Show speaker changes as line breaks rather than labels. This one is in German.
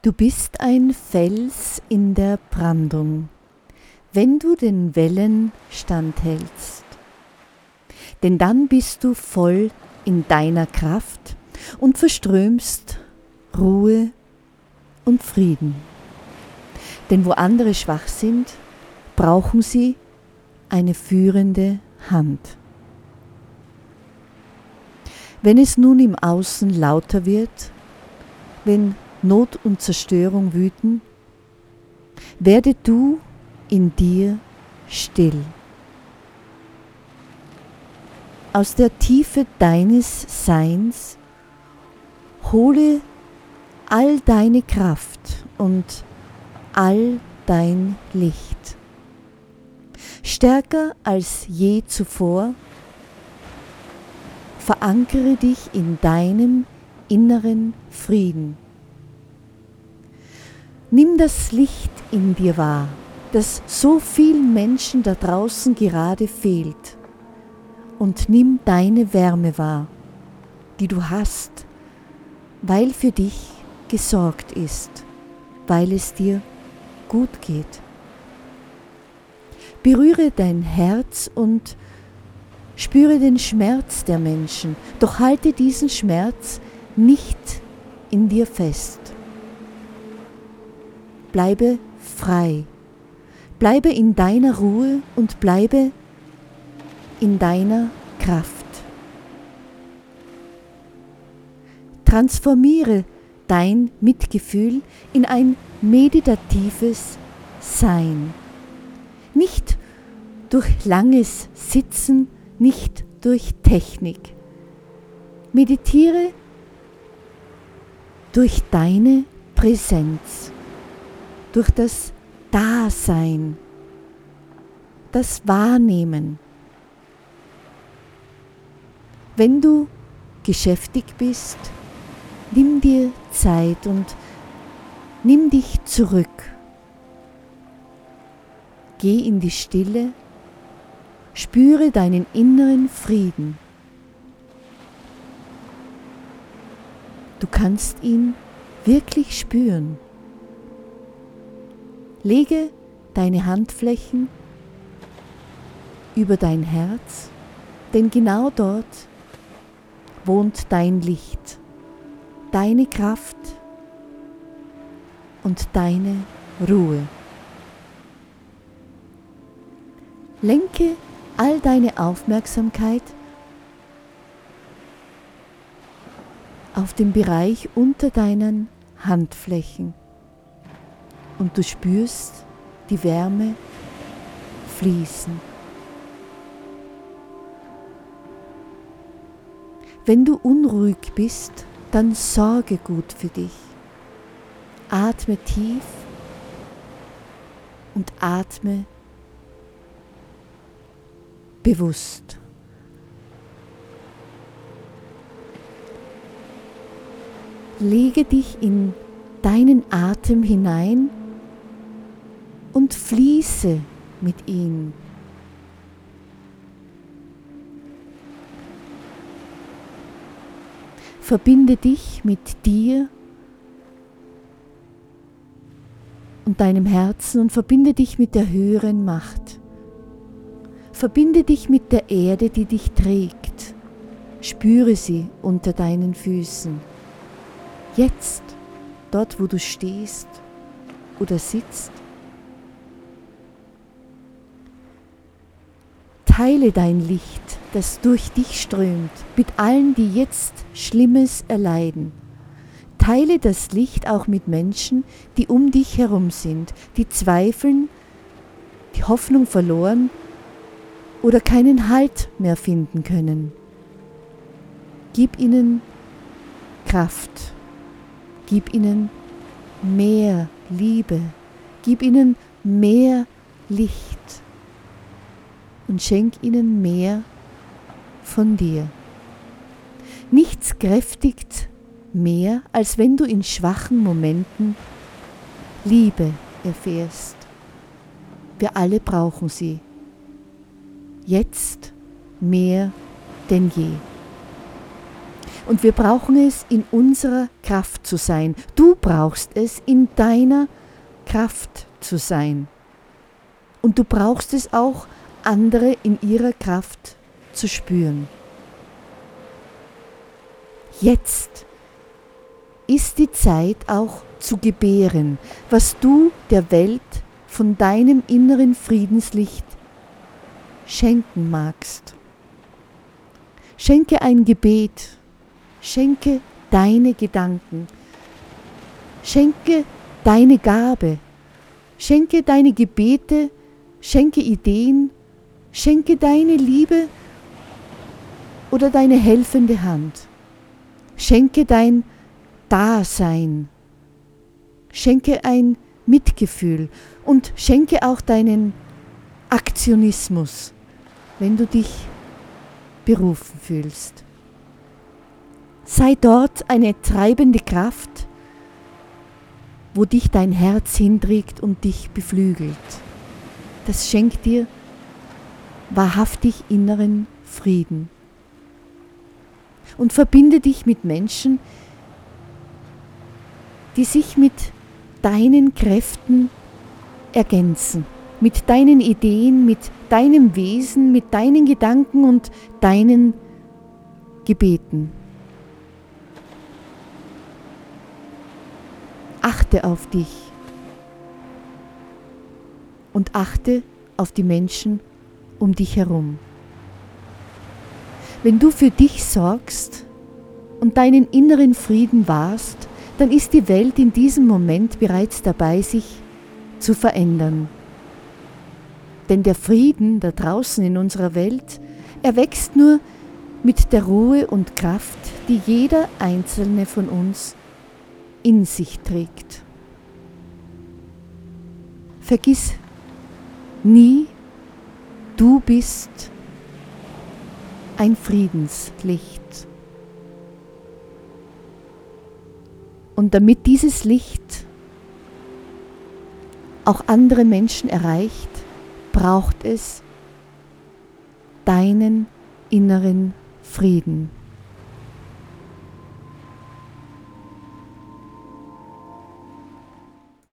Du bist ein Fels in der Brandung, wenn du den Wellen standhältst. Denn dann bist du voll in deiner Kraft und verströmst Ruhe und Frieden. Denn wo andere schwach sind, brauchen sie eine führende Hand. Wenn es nun im Außen lauter wird, wenn Not und Zerstörung wüten, werde du in dir still. Aus der Tiefe deines Seins hole all deine Kraft und all dein Licht. Stärker als je zuvor, verankere dich in deinem inneren Frieden. Nimm das Licht in dir wahr, das so vielen Menschen da draußen gerade fehlt. Und nimm deine Wärme wahr, die du hast, weil für dich gesorgt ist, weil es dir gut geht. Berühre dein Herz und spüre den Schmerz der Menschen, doch halte diesen Schmerz nicht in dir fest. Bleibe frei. Bleibe in deiner Ruhe und bleibe in deiner Kraft. Transformiere dein Mitgefühl in ein meditatives Sein. Nicht durch langes Sitzen, nicht durch Technik. Meditiere durch deine Präsenz durch das Dasein, das Wahrnehmen. Wenn du geschäftig bist, nimm dir Zeit und nimm dich zurück. Geh in die Stille, spüre deinen inneren Frieden. Du kannst ihn wirklich spüren. Lege deine Handflächen über dein Herz, denn genau dort wohnt dein Licht, deine Kraft und deine Ruhe. Lenke all deine Aufmerksamkeit auf den Bereich unter deinen Handflächen und du spürst die Wärme fließen. Wenn du unruhig bist, dann sorge gut für dich. Atme tief und atme bewusst. Lege dich in deinen Atem hinein und fließe mit ihm. Verbinde dich mit dir und deinem Herzen und verbinde dich mit der höheren Macht. Verbinde dich mit der Erde, die dich trägt. Spüre sie unter deinen Füßen. Jetzt, dort wo du stehst oder sitzt, Teile dein Licht, das durch dich strömt, mit allen, die jetzt Schlimmes erleiden. Teile das Licht auch mit Menschen, die um dich herum sind, die zweifeln, die Hoffnung verloren oder keinen Halt mehr finden können. Gib ihnen Kraft, gib ihnen mehr Liebe, gib ihnen mehr Licht und schenk ihnen mehr von dir. Nichts kräftigt mehr, als wenn du in schwachen Momenten Liebe erfährst. Wir alle brauchen sie. Jetzt mehr denn je. Und wir brauchen es, in unserer Kraft zu sein. Du brauchst es, in deiner Kraft zu sein. Und du brauchst es auch, andere in ihrer Kraft zu spüren. Jetzt ist die Zeit auch zu gebären, was du der Welt von deinem inneren Friedenslicht schenken magst. Schenke ein Gebet, schenke deine Gedanken, schenke deine Gabe, schenke deine Gebete, schenke Ideen, schenke deine Liebe oder deine helfende Hand, schenke dein Dasein, schenke ein Mitgefühl und schenke auch deinen Aktionismus, wenn du dich berufen fühlst. Sei dort eine treibende Kraft, wo dich dein Herz hinträgt und dich beflügelt. Das schenkt dir wahrhaftig inneren Frieden. Und verbinde dich mit Menschen, die sich mit deinen Kräften ergänzen, mit deinen Ideen, mit deinem Wesen, mit deinen Gedanken und deinen Gebeten. Achte auf dich und achte auf die Menschen um dich herum. Wenn du für dich sorgst und deinen inneren Frieden wahrst, dann ist die Welt in diesem Moment bereits dabei, sich zu verändern. Denn der Frieden da draußen in unserer Welt erwächst nur mit der Ruhe und Kraft, die jeder einzelne von uns in sich trägt. Vergiss nie, du bist ein Friedenslicht. Und damit dieses Licht auch andere Menschen erreicht, braucht es deinen inneren Frieden.